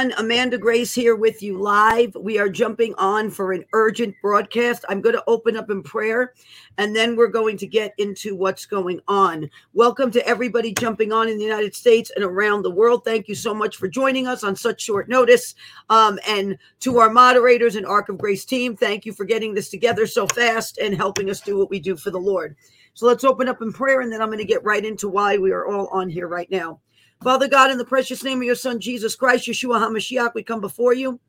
Everyone. Amanda Grace here with you live. We are jumping on for an urgent broadcast. I'm going to open up in prayer and then we're going to get into what's going on. Welcome to everybody jumping on in the United States and around the world. Thank you so much for joining us on such short notice. Um, and to our moderators and Ark of Grace team, thank you for getting this together so fast and helping us do what we do for the Lord. So let's open up in prayer and then I'm going to get right into why we are all on here right now. Father God, in the precious name of your Son, Jesus Christ, Yeshua HaMashiach, we come before you.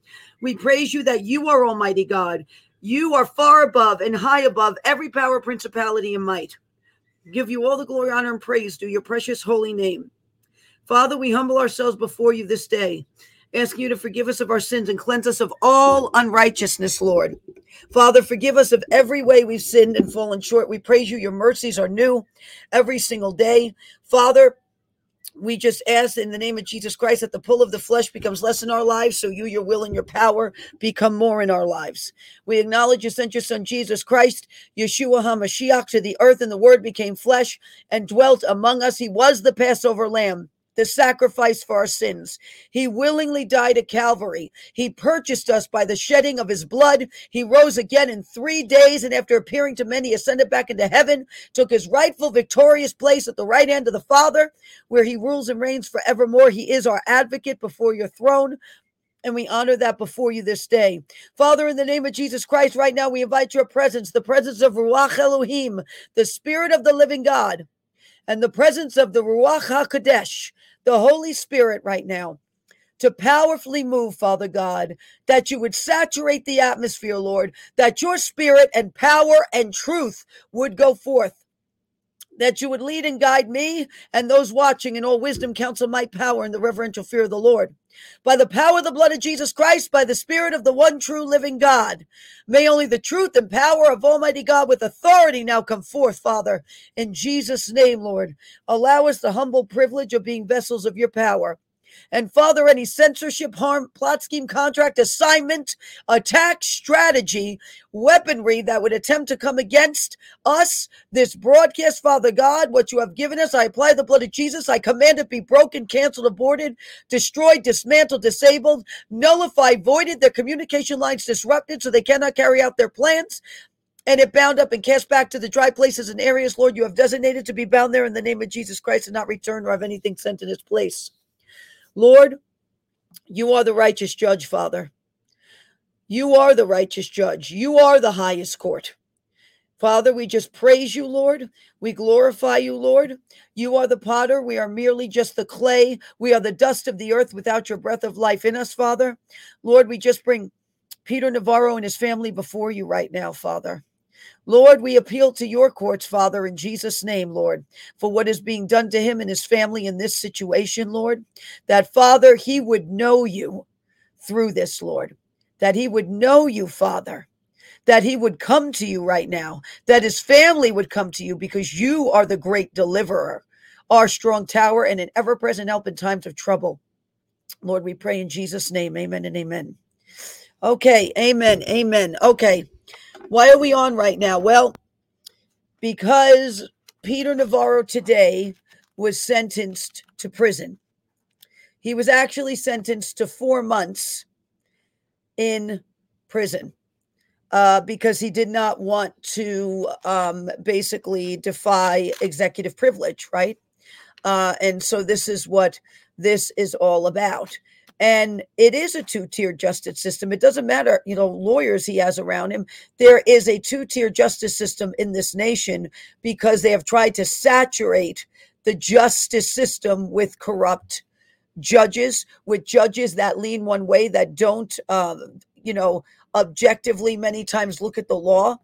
We praise you that you are Almighty God. You are far above and high above every power, principality, and might. Give you all the glory, honor, and praise to your precious holy name. Father, we humble ourselves before you this day, asking you to forgive us of our sins and cleanse us of all unrighteousness, Lord. Father, forgive us of every way we've sinned and fallen short. We praise you. Your mercies are new every single day. Father, we just ask in the name of Jesus Christ that the pull of the flesh becomes less in our lives, so you, your will, and your power become more in our lives. We acknowledge you sent your son Jesus Christ, Yeshua HaMashiach, to the earth, and the word became flesh and dwelt among us. He was the Passover lamb the sacrifice for our sins. He willingly died at Calvary. He purchased us by the shedding of his blood. He rose again in three days, and after appearing to many, ascended back into heaven, took his rightful, victorious place at the right hand of the Father, where he rules and reigns forevermore. He is our advocate before your throne. And we honor that before you this day. Father, in the name of Jesus Christ, right now we invite your presence, the presence of Ruach Elohim, the Spirit of the living God, and the presence of the Ruach HaKodesh, the Holy Spirit right now to powerfully move, Father God, that you would saturate the atmosphere, Lord, that your spirit and power and truth would go forth. That you would lead and guide me and those watching in all wisdom, counsel, might, power, and the reverential fear of the Lord. By the power of the blood of Jesus Christ, by the Spirit of the one true living God, may only the truth and power of Almighty God with authority now come forth, Father, in Jesus' name, Lord. Allow us the humble privilege of being vessels of your power. And Father, any censorship, harm, plot scheme, contract, assignment, attack, strategy, weaponry that would attempt to come against us, this broadcast, Father God, what you have given us, I apply the blood of Jesus. I command it be broken, canceled, aborted, destroyed, dismantled, disabled, nullified, voided, their communication lines disrupted so they cannot carry out their plans and it bound up and cast back to the dry places and areas, Lord, you have designated to be bound there in the name of Jesus Christ and not return or have anything sent in its place. Lord, you are the righteous judge, Father. You are the righteous judge. You are the highest court. Father, we just praise you, Lord. We glorify you, Lord. You are the potter. We are merely just the clay. We are the dust of the earth without your breath of life in us, Father. Lord, we just bring Peter Navarro and his family before you right now, Father. Lord, we appeal to your courts, Father, in Jesus' name, Lord, for what is being done to him and his family in this situation, Lord. That, Father, he would know you through this, Lord. That he would know you, Father. That he would come to you right now. That his family would come to you because you are the great deliverer, our strong tower, and an ever present help in times of trouble. Lord, we pray in Jesus' name. Amen and amen. Okay. Amen. Amen. Okay. Why are we on right now? Well, because Peter Navarro today was sentenced to prison. He was actually sentenced to four months in prison uh, because he did not want to um, basically defy executive privilege, right? Uh, and so this is what this is all about. And it is a two tier justice system. It doesn't matter, you know, lawyers he has around him. There is a two tier justice system in this nation because they have tried to saturate the justice system with corrupt judges, with judges that lean one way, that don't, um, you know, objectively many times look at the law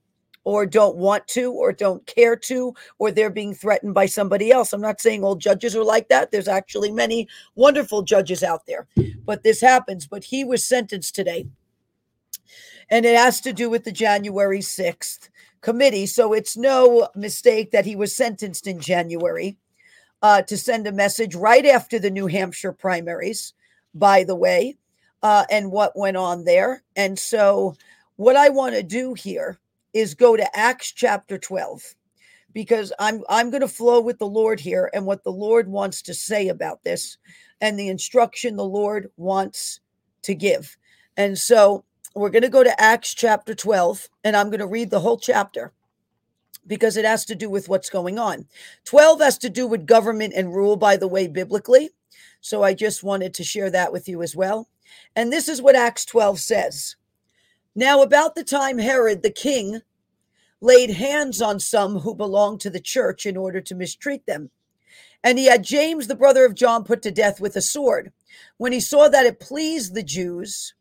or don't want to or don't care to or they're being threatened by somebody else. I'm not saying all judges are like that. There's actually many wonderful judges out there. But this happens, but he was sentenced today. And it has to do with the January 6th committee. So it's no mistake that he was sentenced in January uh, to send a message right after the New Hampshire primaries, by the way, uh, and what went on there. And so, what I want to do here is go to Acts chapter 12 because I'm I'm going to flow with the Lord here and what the Lord wants to say about this and the instruction the Lord wants to give. And so we're going to go to Acts chapter 12 and I'm going to read the whole chapter because it has to do with what's going on. 12 has to do with government and rule by the way biblically. So I just wanted to share that with you as well. And this is what Acts 12 says. Now about the time Herod the king laid hands on some who belonged to the church in order to mistreat them. And he had James, the brother of John, put to death with a sword. When he saw that it pleased the Jews,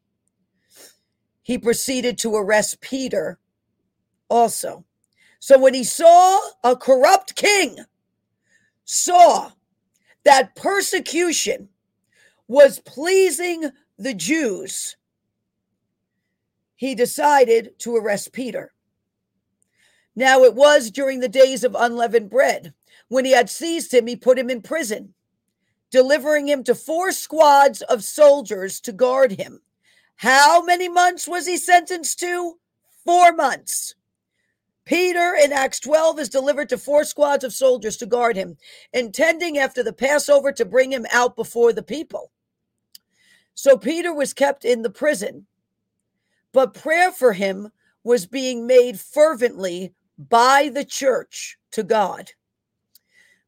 he proceeded to arrest Peter also. So when he saw a corrupt king, saw that persecution was pleasing the Jews, he decided to arrest Peter. Now it was during the days of unleavened bread. When he had seized him, he put him in prison, delivering him to four squads of soldiers to guard him. How many months was he sentenced to? Four months. Peter in Acts 12 is delivered to four squads of soldiers to guard him, intending after the Passover to bring him out before the people. So Peter was kept in the prison, but prayer for him was being made fervently by the church to God.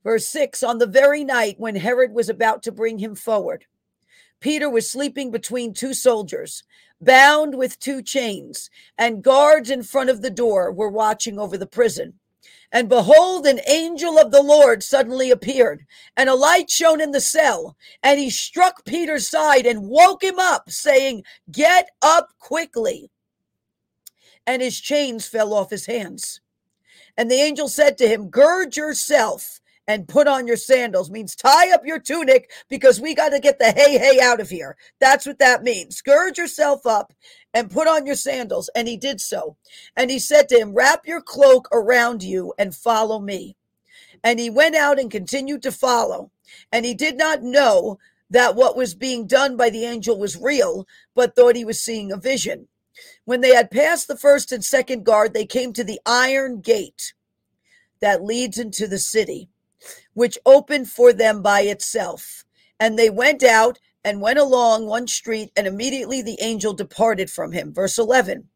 Verse 6 On the very night when Herod was about to bring him forward, Peter was sleeping between two soldiers, bound with two chains, and guards in front of the door were watching over the prison. And behold, an angel of the Lord suddenly appeared, and a light shone in the cell. And he struck Peter's side and woke him up, saying, Get up quickly. And his chains fell off his hands. And the angel said to him, Gird yourself and put on your sandals means tie up your tunic because we got to get the hey hey out of here. That's what that means. Gird yourself up and put on your sandals. And he did so. And he said to him, Wrap your cloak around you and follow me. And he went out and continued to follow. And he did not know that what was being done by the angel was real, but thought he was seeing a vision. When they had passed the first and second guard, they came to the iron gate that leads into the city, which opened for them by itself. And they went out and went along one street, and immediately the angel departed from him. Verse 11.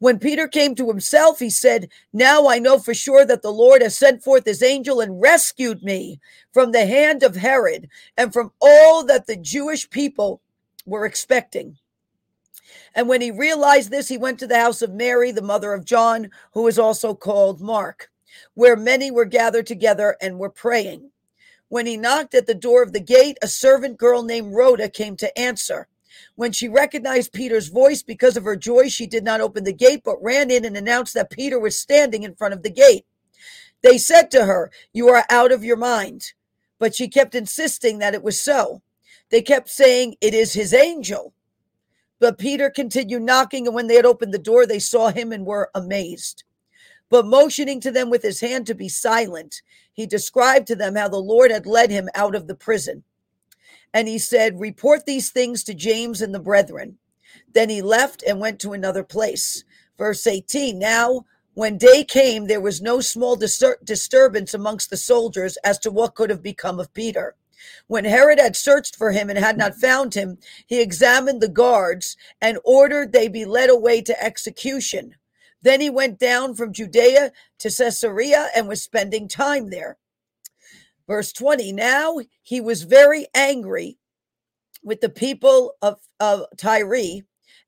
When Peter came to himself, he said, Now I know for sure that the Lord has sent forth his angel and rescued me from the hand of Herod and from all that the Jewish people were expecting. And when he realized this, he went to the house of Mary, the mother of John, who is also called Mark, where many were gathered together and were praying. When he knocked at the door of the gate, a servant girl named Rhoda came to answer. When she recognized Peter's voice because of her joy, she did not open the gate, but ran in and announced that Peter was standing in front of the gate. They said to her, You are out of your mind. But she kept insisting that it was so. They kept saying, It is his angel. But Peter continued knocking, and when they had opened the door, they saw him and were amazed. But motioning to them with his hand to be silent, he described to them how the Lord had led him out of the prison. And he said, Report these things to James and the brethren. Then he left and went to another place. Verse 18 Now, when day came, there was no small distur- disturbance amongst the soldiers as to what could have become of Peter. When Herod had searched for him and had not found him, he examined the guards and ordered they be led away to execution. Then he went down from Judea to Caesarea and was spending time there. Verse 20 Now he was very angry with the people of, of Tyre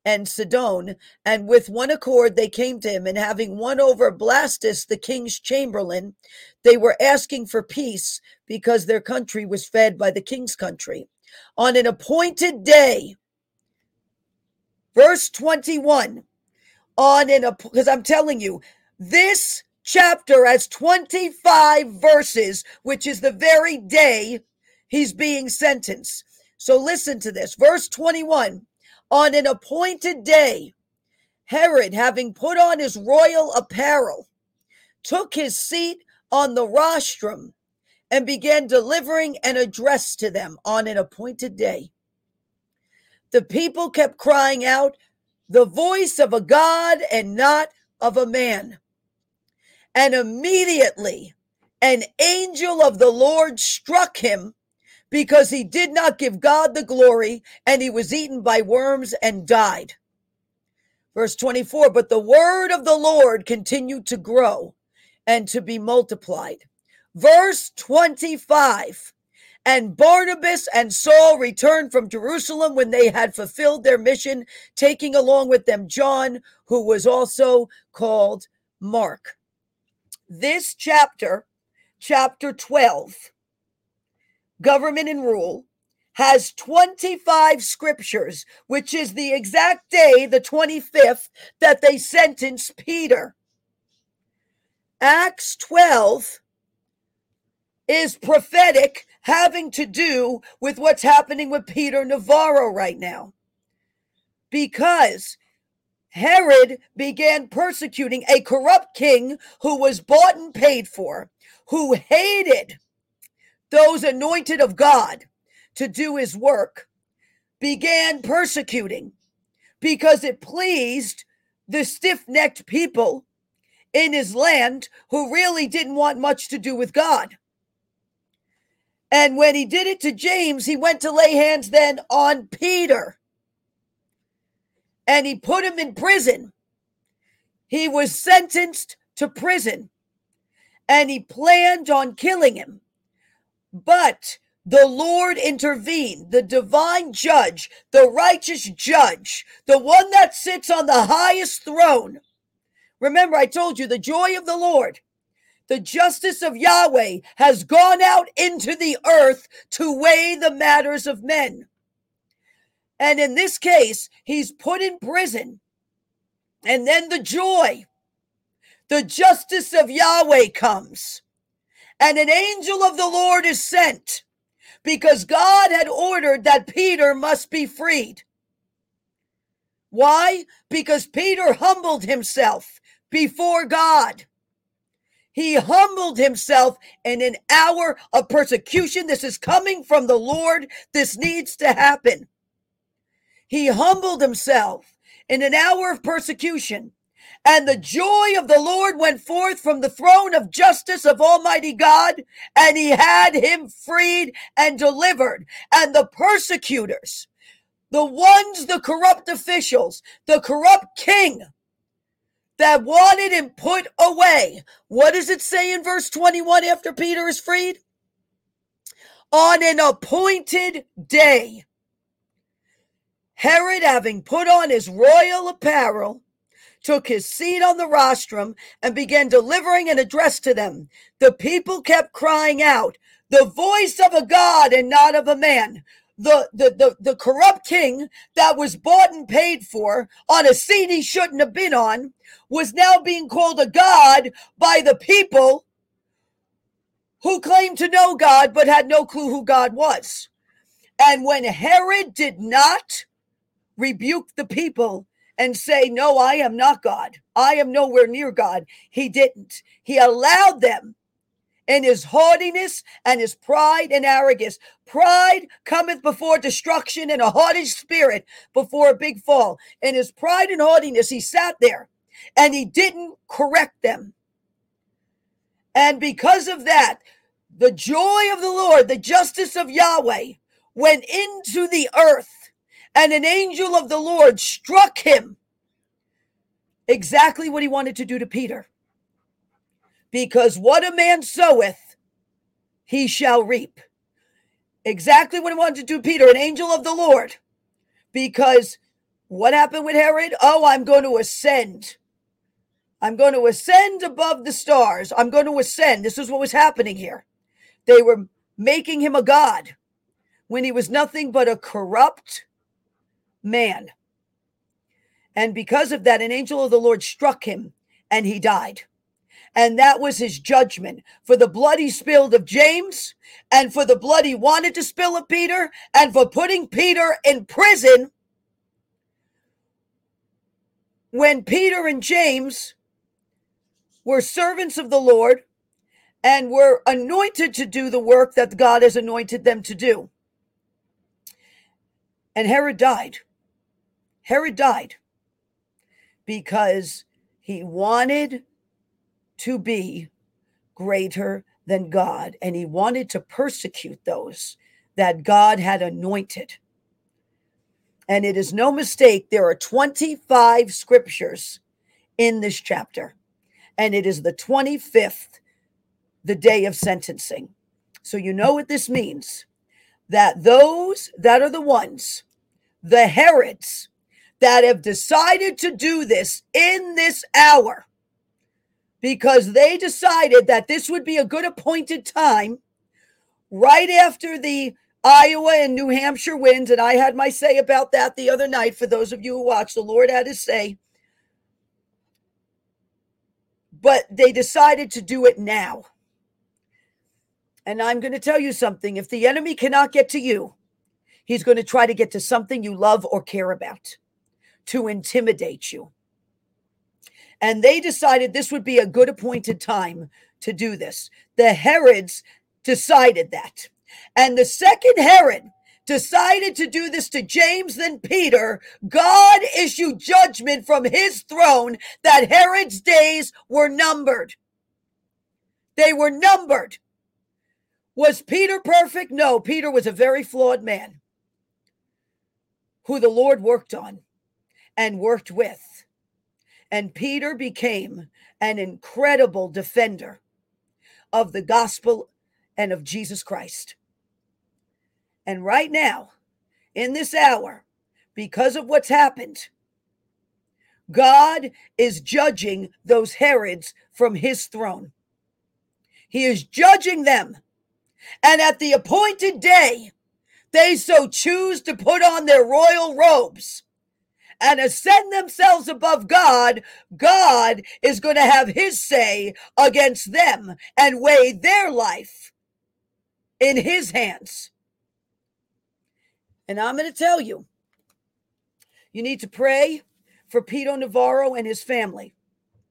and Sidon, and with one accord they came to him, and having won over Blastus, the king's chamberlain, they were asking for peace because their country was fed by the king's country. On an appointed day, verse 21, on an because I'm telling you, this chapter has 25 verses, which is the very day he's being sentenced. So listen to this. Verse 21 On an appointed day, Herod, having put on his royal apparel, took his seat on the rostrum and began delivering an address to them on an appointed day. The people kept crying out, The voice of a God and not of a man. And immediately an angel of the Lord struck him because he did not give God the glory, and he was eaten by worms and died. Verse 24 But the word of the Lord continued to grow and to be multiplied. Verse 25 And Barnabas and Saul returned from Jerusalem when they had fulfilled their mission, taking along with them John, who was also called Mark. This chapter, chapter 12, government and rule, has 25 scriptures, which is the exact day, the 25th, that they sentenced Peter. Acts 12 is prophetic, having to do with what's happening with Peter Navarro right now. Because Herod began persecuting a corrupt king who was bought and paid for, who hated those anointed of God to do his work, began persecuting because it pleased the stiff necked people in his land who really didn't want much to do with God. And when he did it to James, he went to lay hands then on Peter and he put him in prison. He was sentenced to prison and he planned on killing him. But the Lord intervened, the divine judge, the righteous judge, the one that sits on the highest throne. Remember, I told you the joy of the Lord, the justice of Yahweh has gone out into the earth to weigh the matters of men. And in this case, he's put in prison. And then the joy, the justice of Yahweh comes and an angel of the Lord is sent because God had ordered that Peter must be freed. Why? Because Peter humbled himself before God. He humbled himself in an hour of persecution. This is coming from the Lord. This needs to happen. He humbled himself in an hour of persecution. And the joy of the Lord went forth from the throne of justice of Almighty God, and he had him freed and delivered. And the persecutors, the ones, the corrupt officials, the corrupt king that wanted him put away. What does it say in verse 21 after Peter is freed? On an appointed day, Herod, having put on his royal apparel, took his seat on the rostrum and began delivering an address to them. The people kept crying out, the voice of a God and not of a man. The, the, the, the corrupt king that was bought and paid for on a seat he shouldn't have been on was now being called a God by the people who claimed to know God but had no clue who God was. And when Herod did not rebuke the people, and say, No, I am not God. I am nowhere near God. He didn't. He allowed them in his haughtiness and his pride and arrogance. Pride cometh before destruction and a haughty spirit before a big fall. In his pride and haughtiness, he sat there and he didn't correct them. And because of that, the joy of the Lord, the justice of Yahweh went into the earth and an angel of the Lord struck him. Exactly what he wanted to do to Peter. Because what a man soweth, he shall reap. Exactly what he wanted to do, Peter, an angel of the Lord. Because what happened with Herod? Oh, I'm going to ascend. I'm going to ascend above the stars. I'm going to ascend. This is what was happening here. They were making him a god when he was nothing but a corrupt, man. And because of that, an angel of the Lord struck him and he died. And that was his judgment for the blood he spilled of James and for the blood he wanted to spill of Peter and for putting Peter in prison. When Peter and James were servants of the Lord and were anointed to do the work that God has anointed them to do. And Herod died. Herod died because he wanted to be greater than God, and he wanted to persecute those that God had anointed. And it is no mistake, there are 25 scriptures in this chapter, and it is the 25th, the day of sentencing. So you know what this means that those that are the ones, the Herods, that have decided to do this in this hour because they decided that this would be a good appointed time right after the Iowa and New Hampshire wins. And I had my say about that the other night. For those of you who watched, the Lord had his say. But they decided to do it now. And I'm going to tell you something if the enemy cannot get to you, he's going to try to get to something you love or care about to intimidate you. And they decided this would be a good appointed time to do this. The Herods decided that. And the second Herod decided to do this to James then Peter, God issued judgment from his throne that Herod's days were numbered. They were numbered. Was Peter perfect? No, Peter was a very flawed man who the Lord worked on and worked with. And Peter became an incredible defender of the gospel and of Jesus Christ. And right now, in this hour, because of what's happened, God is judging those Herods from his throne. He is judging them. And at the appointed day, they so choose to put on their royal robes and ascend themselves above God, God is going to have his say against them and weigh their life in his hands. And I'm going to tell you, you need to pray for Peter Navarro and his family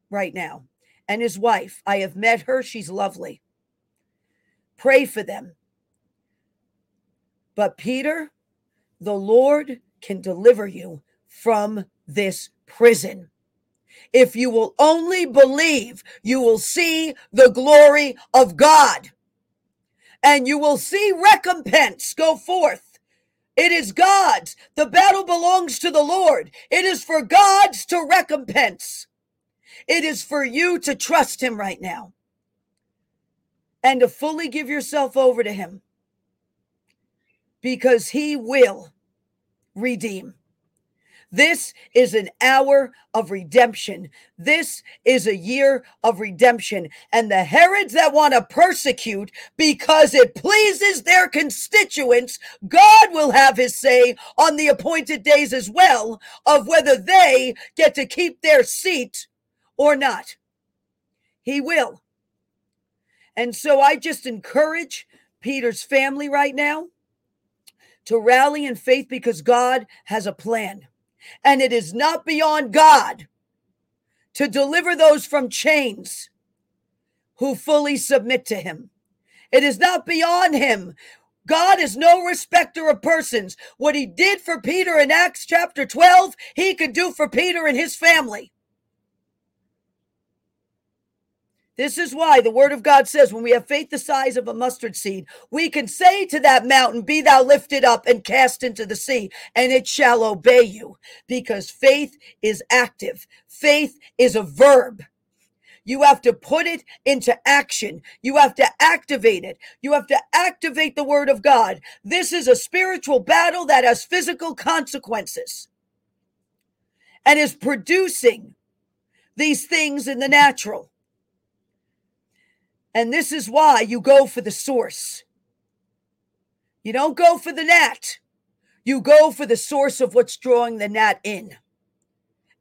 right now and his wife. I have met her, she's lovely. Pray for them. But Peter, the Lord can deliver you from this prison. If you will only believe, you will see the glory of God and you will see recompense go forth. It is God's. The battle belongs to the Lord. It is for God's to recompense. It is for you to trust Him right now and to fully give yourself over to Him because He will redeem. This is an hour of redemption. This is a year of redemption. And the Herods that want to persecute because it pleases their constituents, God will have his say on the appointed days as well of whether they get to keep their seat or not. He will. And so I just encourage Peter's family right now to rally in faith because God has a plan and it is not beyond God to deliver those from chains who fully submit to him. It is not beyond him. God is no respecter of persons. What he did for Peter in Acts chapter 12, he could do for Peter and his family. This is why the word of God says when we have faith the size of a mustard seed, we can say to that mountain, Be thou lifted up and cast into the sea, and it shall obey you. Because faith is active, faith is a verb. You have to put it into action. You have to activate it. You have to activate the word of God. This is a spiritual battle that has physical consequences and is producing these things in the natural. And this is why you go for the source. You don't go for the gnat. You go for the source of what's drawing the gnat in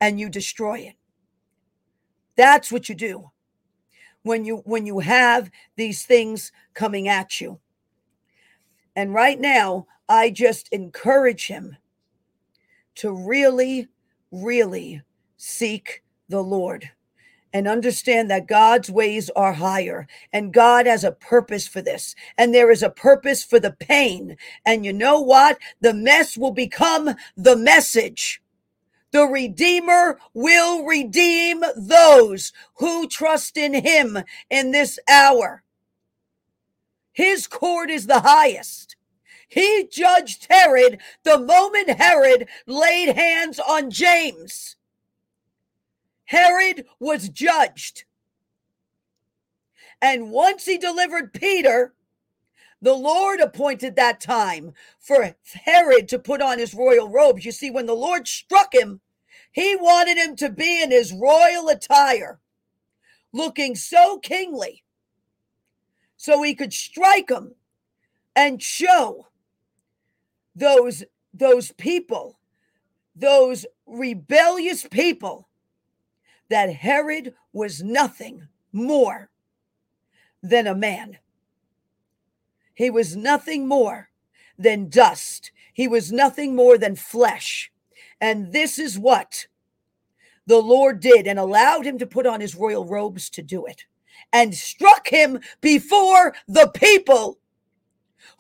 and you destroy it. That's what you do when you when you have these things coming at you. And right now, I just encourage him to really really seek the Lord and understand that God's ways are higher and God has a purpose for this. And there is a purpose for the pain. And you know what? The mess will become the message. The Redeemer will redeem those who trust in Him in this hour. His court is the highest. He judged Herod the moment Herod laid hands on James. Herod was judged. And once he delivered Peter, the Lord appointed that time for Herod to put on his royal robes. You see, when the Lord struck him, he wanted him to be in his royal attire, looking so kingly, so he could strike him and show those those people, those rebellious people, that Herod was nothing more than a man. He was nothing more than dust. He was nothing more than flesh. And this is what the Lord did and allowed him to put on his royal robes to do it and struck him before the people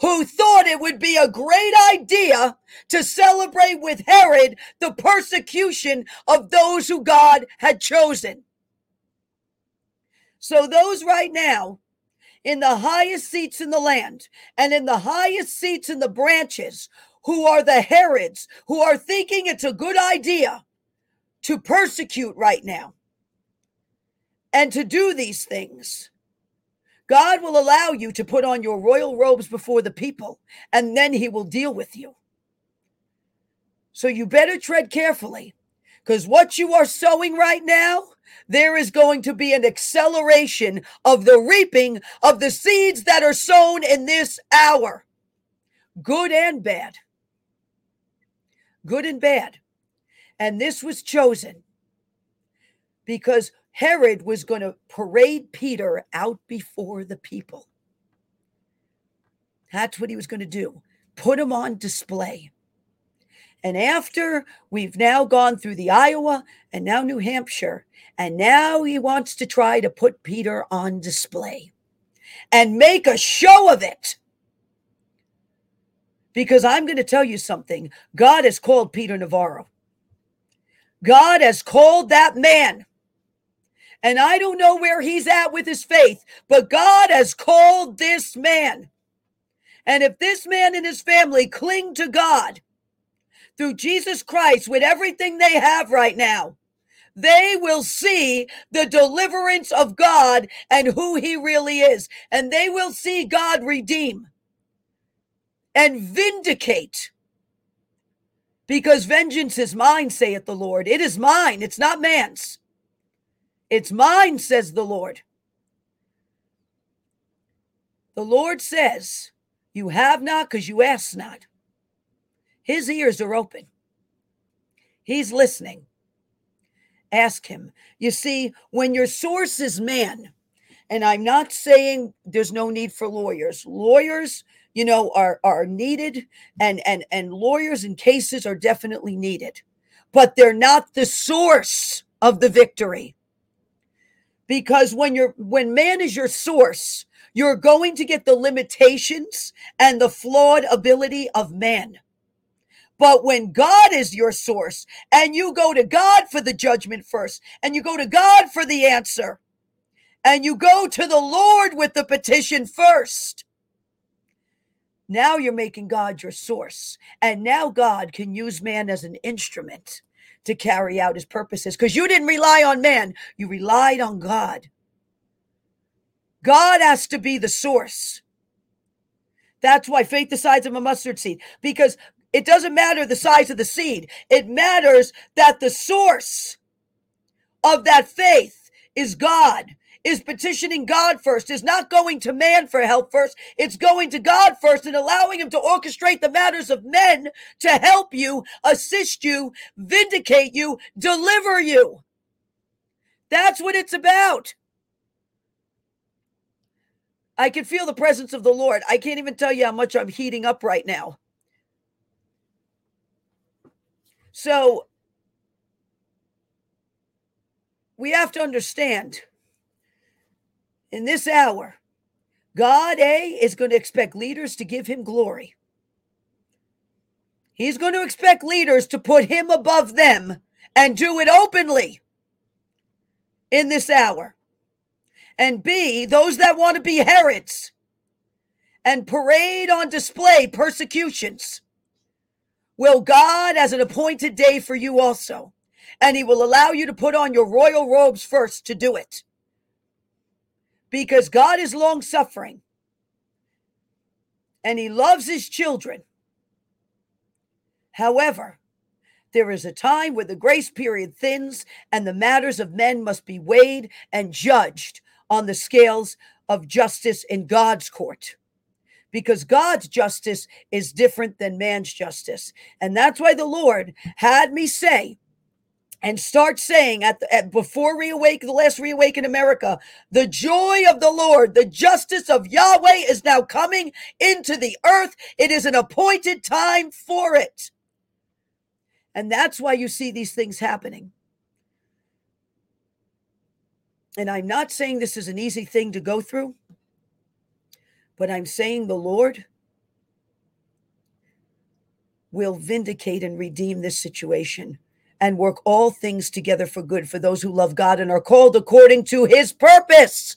who thought it would be a great idea to celebrate with Herod the persecution of those who God had chosen. So, those right now in the highest seats in the land and in the highest seats in the branches who are the Herods, who are thinking it's a good idea to persecute right now and to do these things. God will allow you to put on your royal robes before the people, and then he will deal with you. So you better tread carefully because what you are sowing right now, there is going to be an acceleration of the reaping of the seeds that are sown in this hour, good and bad. Good and bad. And this was chosen because Herod was going to parade Peter out before the people. That's what he was going to do put him on display. And after we've now gone through the Iowa and now New Hampshire, and now he wants to try to put Peter on display and make a show of it. Because I'm going to tell you something God has called Peter Navarro. God has called that man and I don't know where he's at with his faith, but God has called this man. And if this man and his family cling to God through Jesus Christ with everything they have right now, they will see the deliverance of God and who he really is. And they will see God redeem and vindicate. Because vengeance is mine, saith the Lord. It is mine, it's not man's. It's mine, says the Lord. The Lord says, You have not because you ask not. His ears are open. He's listening. Ask him. You see, when your source is man, and I'm not saying there's no need for lawyers. Lawyers, you know, are are needed and and and lawyers in cases are definitely needed. But they're not the source of the victory because when you're when man is your source you're going to get the limitations and the flawed ability of man but when God is your source and you go to God for the judgment first and you go to God for the answer and you go to the Lord with the petition first, now you're making God your source. And now God can use man as an instrument to carry out his purposes because you didn't rely on man, you relied on God. God has to be the source. That's why faith the size of a mustard seed, because it doesn't matter the size of the seed, it matters that the source of that faith is God is petitioning God first, is not going to man for help first. It's going to God first and allowing Him to orchestrate the matters of men to help you, assist you, vindicate you, deliver you. That's what it's about. I can feel the presence of the Lord. I can't even tell you how much I'm heating up right now. So we have to understand in this hour, God, A, is going to expect leaders to give him glory. He's going to expect leaders to put him above them and do it openly in this hour. And B, those that want to be Herods and parade on display persecutions, will God as an appointed day for you also. And he will allow you to put on your royal robes first to do it. Because God is long suffering and he loves his children. However, there is a time where the grace period thins and the matters of men must be weighed and judged on the scales of justice in God's court. Because God's justice is different than man's justice. And that's why the Lord had me say, and start saying at, the, at before reawaken the last reawaken america the joy of the lord the justice of yahweh is now coming into the earth. It is an appointed time for it. And that's why you see these things happening. And I'm not saying this is an easy thing to go through, but I'm saying the Lord will vindicate and redeem this situation and work all things together for good for those who love God and are called according to his purpose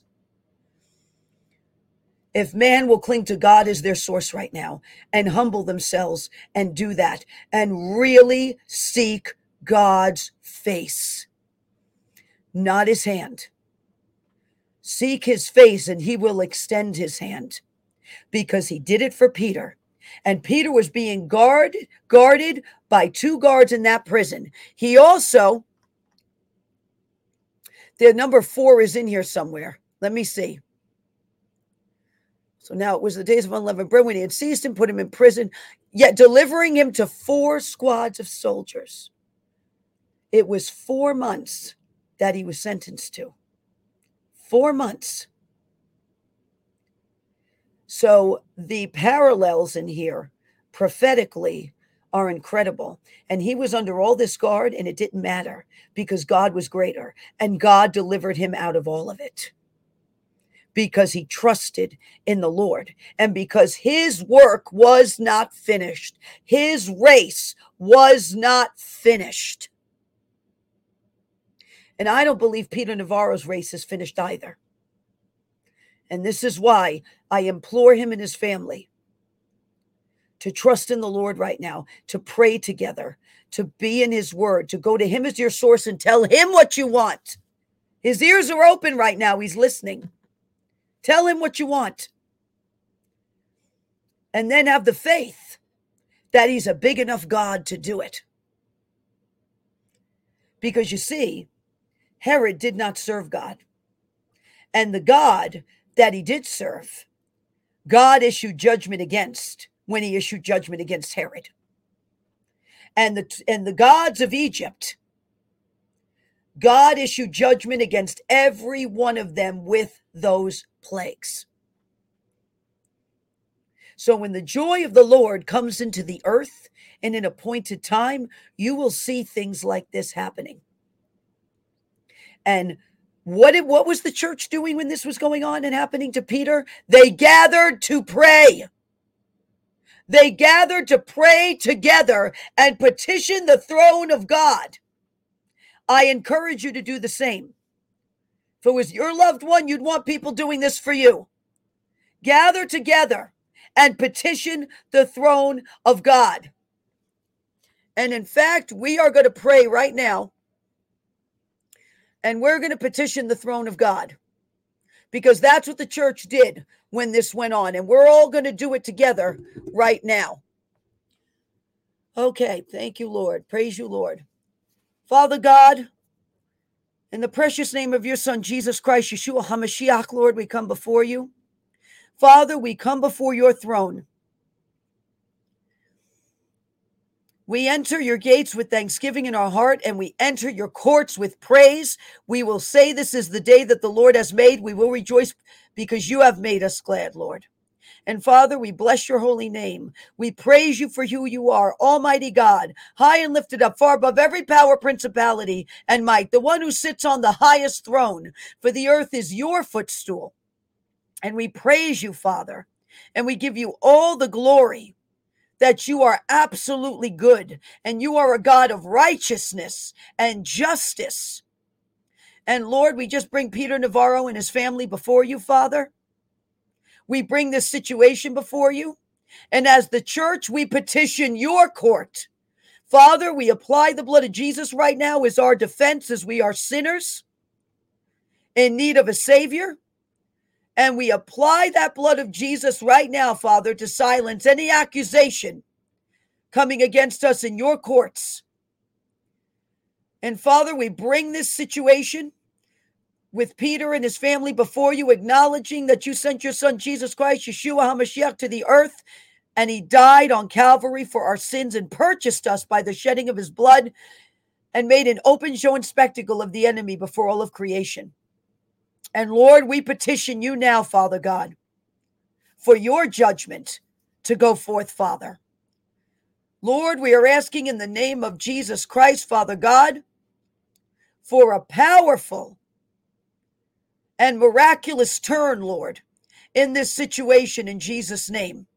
if man will cling to God as their source right now and humble themselves and do that and really seek God's face, not his hand. Seek his face and he will extend his hand because he did it for Peter. And Peter was being guard, guarded by two guards in that prison. He also, the number four is in here somewhere. Let me see. So now it was the days of unleavened bread when he had seized him, put him in prison, yet delivering him to four squads of soldiers. It was four months that he was sentenced to. Four months. So the parallels in here prophetically are incredible. And he was under all this guard, and it didn't matter because God was greater and God delivered him out of all of it because he trusted in the Lord and because his work was not finished. His race was not finished. And I don't believe Peter Navarro's race is finished either. And this is why I implore him and his family to trust in the Lord right now, to pray together, to be in his word, to go to him as your source and tell him what you want. His ears are open right now. He's listening. Tell him what you want. And then have the faith that he's a big enough God to do it. Because you see, Herod did not serve God. And the God that he did serve, God issued judgment against when he issued judgment against Herod. And the and the gods of Egypt, God issued judgment against every one of them with those plagues. So when the joy of the Lord comes into the earth in an appointed time, you will see things like this happening. And what did, what was the church doing when this was going on and happening to Peter? They gathered to pray. They gathered to pray together and petition the throne of God. I encourage you to do the same. If it was your loved one, you'd want people doing this for you. Gather together and petition the throne of God. And in fact, we are going to pray right now and we're going to petition the throne of God because that's what the church did when this went on. And we're all going to do it together right now. Okay. Thank you, Lord. Praise you, Lord. Father God, in the precious name of your Son, Jesus Christ, Yeshua HaMashiach, Lord, we come before you. Father, we come before your throne. We enter your gates with thanksgiving in our heart and we enter your courts with praise. We will say, This is the day that the Lord has made. We will rejoice because you have made us glad, Lord. And Father, we bless your holy name. We praise you for who you are, Almighty God, high and lifted up, far above every power, principality, and might, the one who sits on the highest throne. For the earth is your footstool. And we praise you, Father, and we give you all the glory that you are absolutely good and you are a God of righteousness and justice. And Lord, we just bring Peter Navarro and his family before you, Father. we bring this situation before you. And as the church, we petition your court. Father, we apply the blood of Jesus right now as our defense as we are sinners in need of a Savior. And we apply that blood of Jesus right now, Father, to silence any accusation coming against us in your courts. And Father, we bring this situation with Peter and his family before you, acknowledging that you sent your son Jesus Christ, Yeshua HaMashiach, to the earth, and he died on Calvary for our sins and purchased us by the shedding of his blood and made an open showing spectacle of the enemy before all of creation. And Lord, we petition you now, Father God, for your judgment to go forth, Father. Lord, we are asking in the name of Jesus Christ, Father God, for a powerful and miraculous turn, Lord, in this situation in Jesus' name.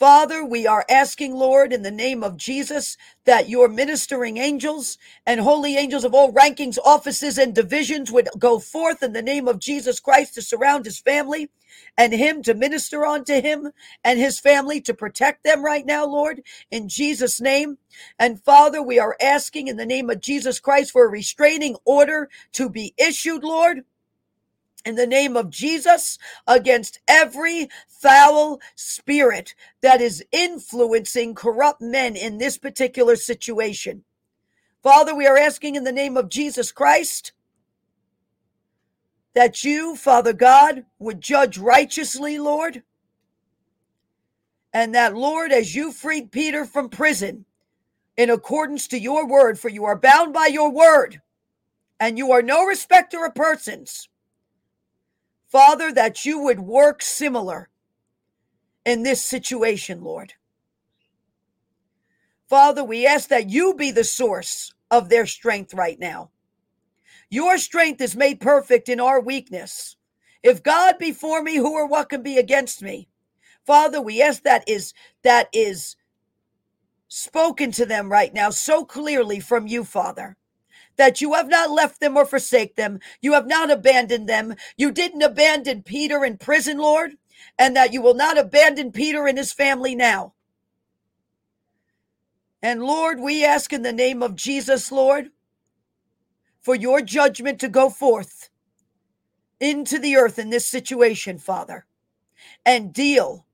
Father, we are asking, Lord, in the name of Jesus, that your ministering angels and holy angels of all rankings, offices, and divisions would go forth in the name of Jesus Christ to surround his family and him to minister unto him and his family to protect them right now, Lord, in Jesus' name. And Father, we are asking in the name of Jesus Christ for a restraining order to be issued, Lord in the name of Jesus against every foul spirit that is influencing corrupt men in this particular situation. Father, we are asking in the name of Jesus Christ that you, Father God, would judge righteously, Lord. And that, Lord, as you freed Peter from prison in accordance to your word, for you are bound by your word, and you are no respecter of persons. Father, that you would work similar in this situation, Lord. Father, we ask that you be the source of their strength right now. Your strength is made perfect in our weakness. If God be for me, who or what can be against me? Father, we ask that is that is spoken to them right now so clearly from you, Father that you have not left them or forsake them. You have not abandoned them. You didn't abandon Peter in prison, Lord, and that you will not abandon Peter and his family now. And Lord, we ask in the name of Jesus, Lord, for your judgment to go forth into the earth in this situation, Father, and deal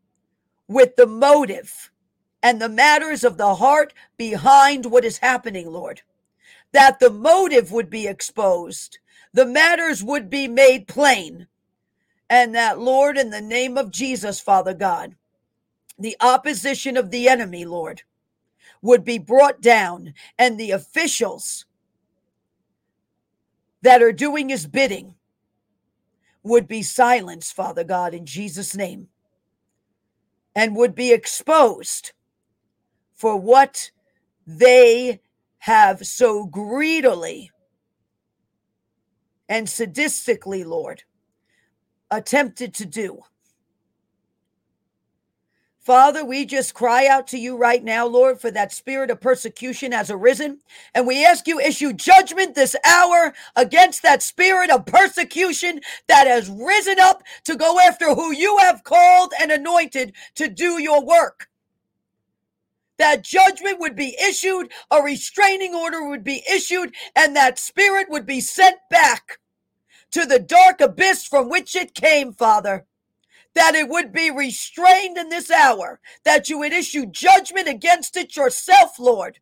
with the motive and the matters of the heart behind what is happening, Lord that the motive would be exposed, the matters would be made plain, and that, Lord, in the name of Jesus, Father God, the opposition of the enemy, Lord, would be brought down, and the officials that are doing his bidding would be silenced, Father God, in Jesus' name, and would be exposed for what they have so greedily and sadistically, Lord, attempted to do. Father, we just cry out to you right now, Lord, for that spirit of persecution has arisen. And we ask you issue judgment this hour against that spirit of persecution that has risen up to go after who you have called and anointed to do your work that judgment would be issued, a restraining order would be issued, and that spirit would be sent back to the dark abyss from which it came, Father. That it would be restrained in this hour, that you would issue judgment against it yourself, Lord,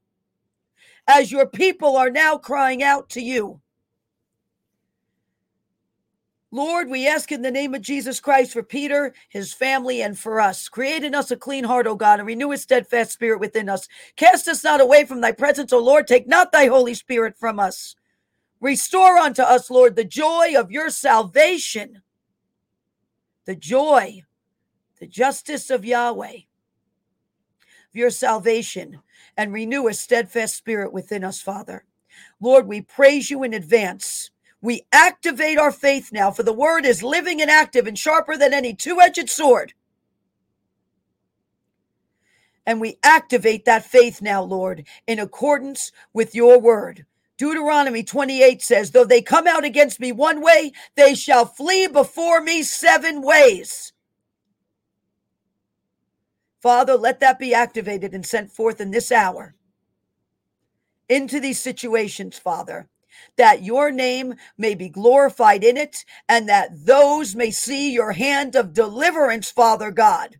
as your people are now crying out to you. Lord, we ask in the name of Jesus Christ for Peter, his family, and for us. Create in us a clean heart, O God, and renew a steadfast spirit within us. Cast us not away from thy presence, O Lord. Take not thy Holy Spirit from us. Restore unto us, Lord, the joy of your salvation, the joy, the justice of Yahweh, of your salvation, and renew a steadfast spirit within us, Father. Lord, we praise you in advance we activate our faith now, for the word is living and active and sharper than any two edged sword. And we activate that faith now, Lord, in accordance with your word. Deuteronomy 28 says, Though they come out against me one way, they shall flee before me seven ways. Father, let that be activated and sent forth in this hour into these situations, Father, that your name may be glorified in it and that those may see your hand of deliverance, Father God,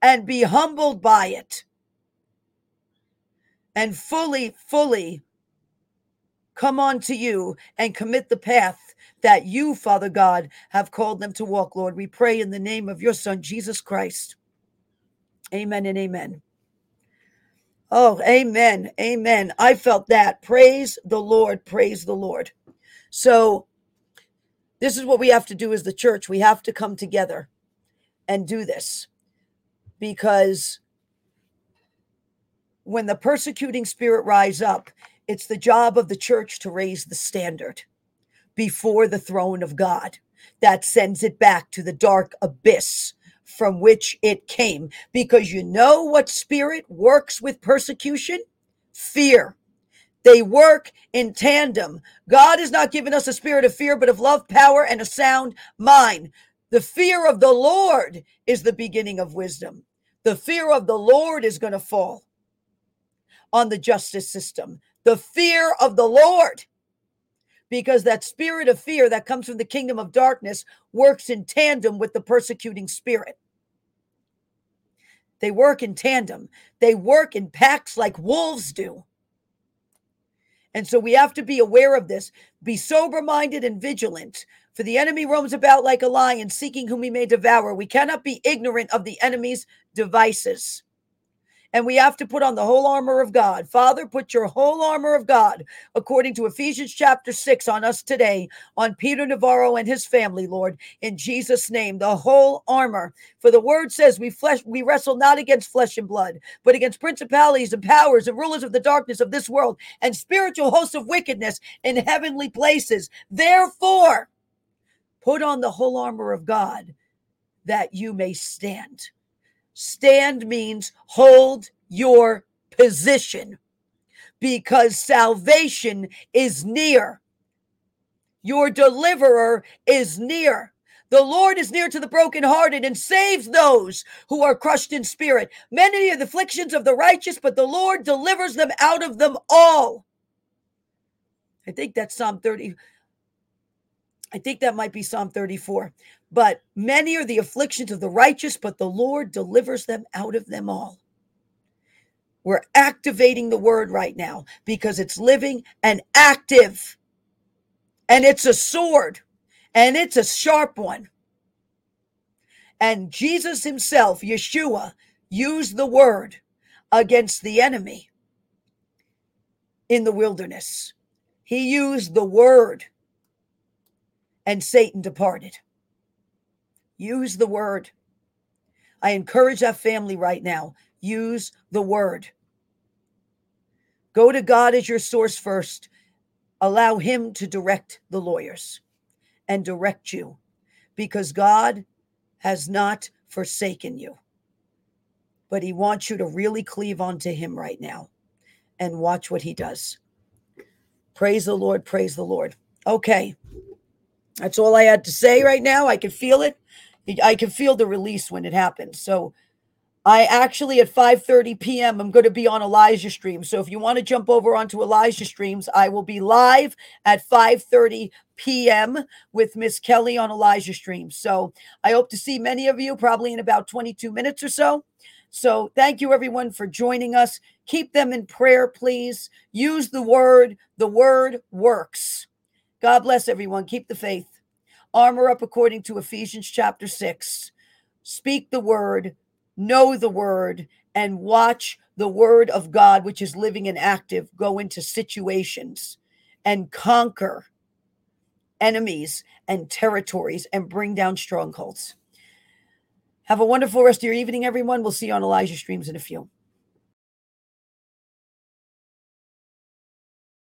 and be humbled by it and fully, fully come on to you and commit the path that you, Father God, have called them to walk, Lord. We pray in the name of your Son, Jesus Christ. Amen and amen. Oh, amen. Amen. I felt that. Praise the Lord. Praise the Lord. So, this is what we have to do as the church. We have to come together and do this because when the persecuting spirit rise up, it's the job of the church to raise the standard before the throne of God that sends it back to the dark abyss from which it came. Because you know what spirit works with persecution? Fear. They work in tandem. God has not given us a spirit of fear, but of love, power, and a sound mind. The fear of the Lord is the beginning of wisdom. The fear of the Lord is going to fall on the justice system. The fear of the Lord because that spirit of fear that comes from the kingdom of darkness works in tandem with the persecuting spirit. They work in tandem, they work in packs like wolves do. And so we have to be aware of this, be sober minded and vigilant. For the enemy roams about like a lion, seeking whom he may devour. We cannot be ignorant of the enemy's devices and we have to put on the whole armor of God. Father, put your whole armor of God, according to Ephesians chapter 6, on us today, on Peter Navarro and his family, Lord, in Jesus' name, the whole armor. For the word says we flesh we wrestle not against flesh and blood, but against principalities and powers and rulers of the darkness of this world and spiritual hosts of wickedness in heavenly places. Therefore, put on the whole armor of God that you may stand. Stand means hold your position because salvation is near. Your deliverer is near. The Lord is near to the brokenhearted and saves those who are crushed in spirit. Many are the afflictions of the righteous, but the Lord delivers them out of them all. I think that's Psalm 30. I think that might be Psalm 34. But many are the afflictions of the righteous, but the Lord delivers them out of them all. We're activating the word right now because it's living and active. And it's a sword, and it's a sharp one. And Jesus himself, Yeshua, used the word against the enemy in the wilderness. He used the word, and Satan departed. Use the word. I encourage that family right now. Use the word. Go to God as your source first. Allow Him to direct the lawyers and direct you because God has not forsaken you. But He wants you to really cleave onto Him right now and watch what He does. Praise the Lord. Praise the Lord. Okay. That's all I had to say right now. I can feel it. I can feel the release when it happens. So I actually at 5:30 p.m. I'm going to be on Elijah stream. So if you want to jump over onto Elijah streams, I will be live at 5:30 p.m. with Miss Kelly on Elijah stream. So I hope to see many of you probably in about 22 minutes or so. So thank you everyone for joining us. Keep them in prayer, please. Use the word. The word works. God bless everyone. Keep the faith. Armor up according to Ephesians chapter 6. Speak the word, know the word, and watch the word of God, which is living and active, go into situations and conquer enemies and territories and bring down strongholds. Have a wonderful rest of your evening, everyone. We'll see you on Elijah Streams in a few.